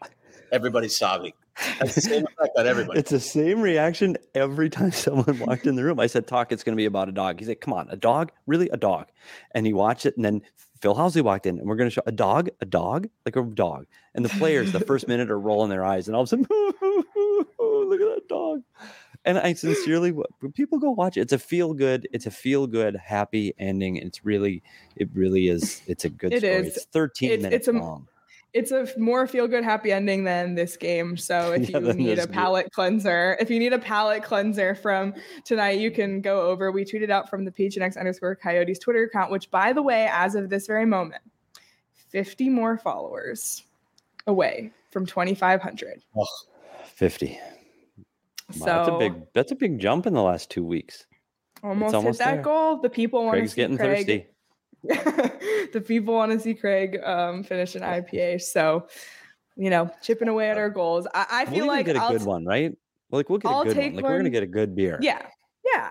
Everybody's sobbing. That's the same effect on everybody. It's the same reaction every time someone walked in the room. I said, "Talk, it's going to be about a dog." He's like, "Come on, a dog? Really, a dog?" And he watched it, and then Phil Housley walked in, and we're going to show a dog, a dog, like a dog. And the players, the first minute, are rolling their eyes, and all of a sudden, look at that dog. And I sincerely, when people go watch it, it's a feel good, it's a feel good, happy ending. It's really, it really is. It's a good It story. is. It's 13 It's- minutes it's a- long. It's a more feel good, happy ending than this game. So if Yeah, you need a palate cleanser, if you need a palate cleanser from tonight, you can go over. We tweeted out from the PHNX underscore Coyotes Twitter account, which, by the way, as of this very moment, 50 more followers away from 2,500. 50. So Wow, that's a big that's a big jump in the last two weeks. almost, almost hit that there. goal. The people want to Craig's see getting Craig. thirsty. the people want to see Craig um, finish an IPA. So, you know, chipping away at our goals. I, I We'll feel even like get a I'll good t- one, right? Like we'll get I'll a good one. Like we're gonna get a good beer. Yeah, yeah.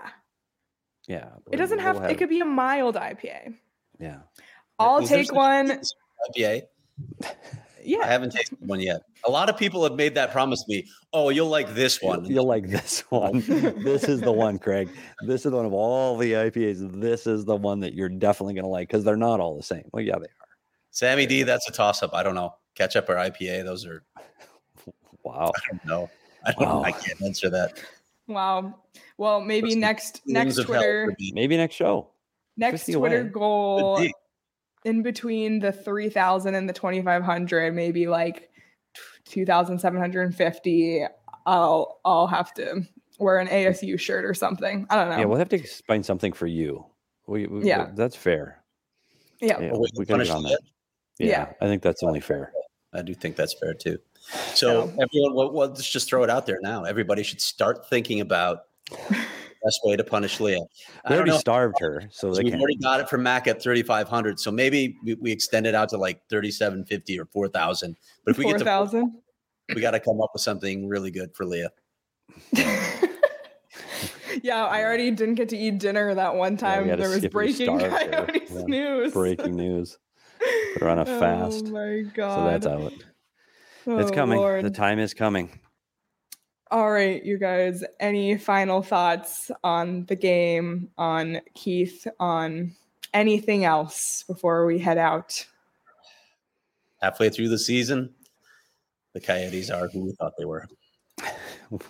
yeah. It doesn't we'll have, It could be a mild IPA. Yeah. I'll Is take one. IPA. Yeah. I haven't tasted one yet. A lot of people have made that promise to me. Oh, you'll like this one. You'll like this one. this is the one, Craig. This is one of all the IPAs. This is the one that you're definitely going to like because they're not all the same. Well, yeah, they are. Sammy D, that's a toss up. I don't know. Ketchup or IPA, those are. Wow. I don't know. I don't. Wow. I can't answer that. Wow. Well, maybe Listen, next next Twitter. Maybe next show. next 50 Twitter away. goal Could be. In between the 3000 and the 2500 maybe like 2750 I'll I'll have to wear an ASU shirt or something. I don't know. Yeah, we'll have to find something for you. We, we Yeah. that's fair. yeah. Yeah, wait, we gotta get on that. Yeah, Yeah. I think that's only fair. I do think that's fair too. So Yeah. everyone, well, well, let's just throw it out there now. Everybody should start thinking about best way to punish Leah. I We already know. starved her, so they We've can. already got it from Mac at 3,500. So maybe we, we extend it out to like 3,750 or 4,000. But if we get to 4000. we got to come up with something really good for Leah. yeah, I already didn't get to eat dinner that one time. gotta there was breaking coyotes Yeah. news. Breaking news. Put her on a oh fast. Oh my god! So that's out. It's Oh, coming. Lord. The time is coming. All right, you guys. Any final thoughts on the game, on Keith, on anything else before we head out? Halfway through the season, the Coyotes are who we thought they were.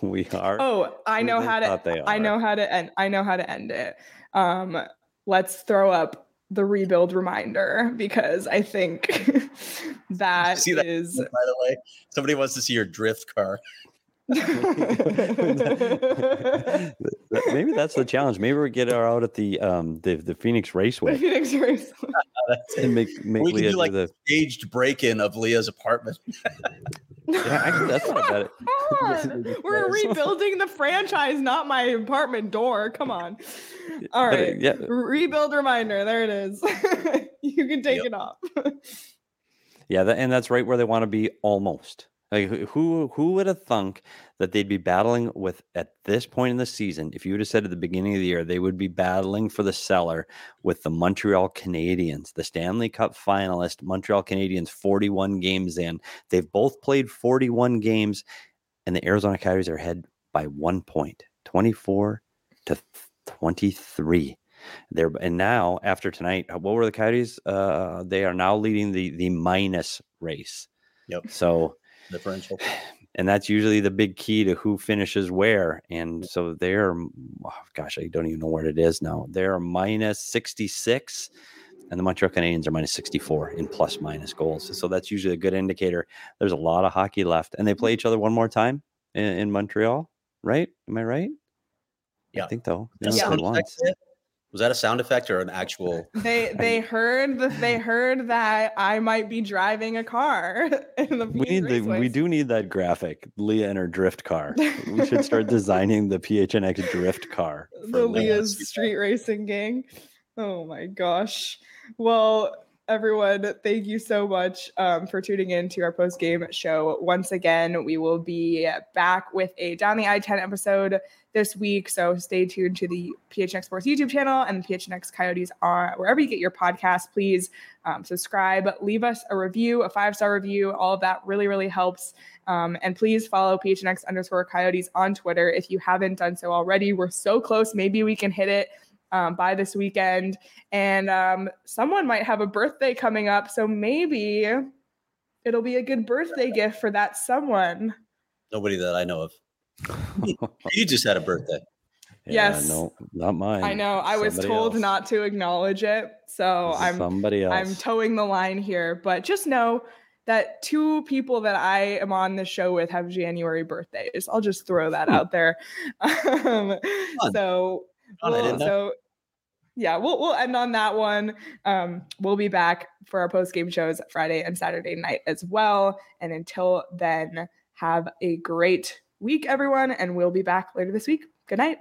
We are. Oh, I know how to. thought they I know how to end. I know how to end it. Um, let's throw up the rebuild reminder because I think that See that? is. By the way, somebody wants to see your drift car. Maybe that's the challenge. Maybe we get her out at the um the, the Phoenix The Raceway Phoenix Race. That's it. and make make We can do like do the. staged break-in of Leah's apartment. Yeah, actually, that's not a bad. Come. We're rebuilding the franchise, not my apartment door. Come on. All But, uh. Yeah, Rebuild reminder. There it is. you can take Yep. it off. Yeah, that, and that's right where they want to be almost. Like who- who would have thunk that they'd be battling with at this point in the season? If you would have said at the beginning of the year they would be battling for the cellar with the Montreal Canadiens, the Stanley Cup finalist, Montreal Canadiens, 41 games in. They've both played 41 games, and the Arizona Coyotes are ahead by one point, 24 to 23. There and now after tonight, uh, what were the Coyotes? Uh, they are now leading the the minus race. Yep. So, Differential. and that's usually the big key to who finishes where. And so they're, oh, gosh, I don't even know what it is now. They're minus 66, and the Montreal Canadiens are minus 64 in plus minus goals. So that's usually a good indicator. There's a lot of hockey left, and they mm-hmm. play each other one more time in, in Montreal, right? Am I right? Yeah. I think so. That only sound played once. effect there? Was that a sound effect or an actual? They they heard that they heard that I might be driving a car in the We need the, we do need that graphic, Leah and her drift car. We should start designing the PHNX drift car. for the Leah. Leah's street racing gang. Oh my gosh. Well, everyone, thank you so much um, for tuning in to our post game show. Once again, we will be back with a Down the I 10 episode this week. So stay tuned to the PHNX Sports YouTube channel and the PHNX Coyotes are wherever you get your podcast. Please um, subscribe, leave us a review, a five star review. All of that really, really helps. Um, and please follow PHNX underscore Coyotes on Twitter if you haven't done so already. We're so close. Maybe we can hit it um, by this weekend. And um, someone might have a birthday coming up. So maybe it'll be a good birthday gift for that someone. Nobody that I know of. You just had a birthday. Yeah, Yes. no, not mine. I know. I was told else. not to acknowledge it. So I'm somebody else. I'm towing the line here, but just know that two people that I am on the show with have January birthdays. I'll just throw that Hmm. out there. Um, so, we'll- so yeah, we'll we'll end on that one. Um, we'll be back for our post game shows Friday and Saturday night as well. And until then, have a great week, everyone, and we'll be back later this week. Good night.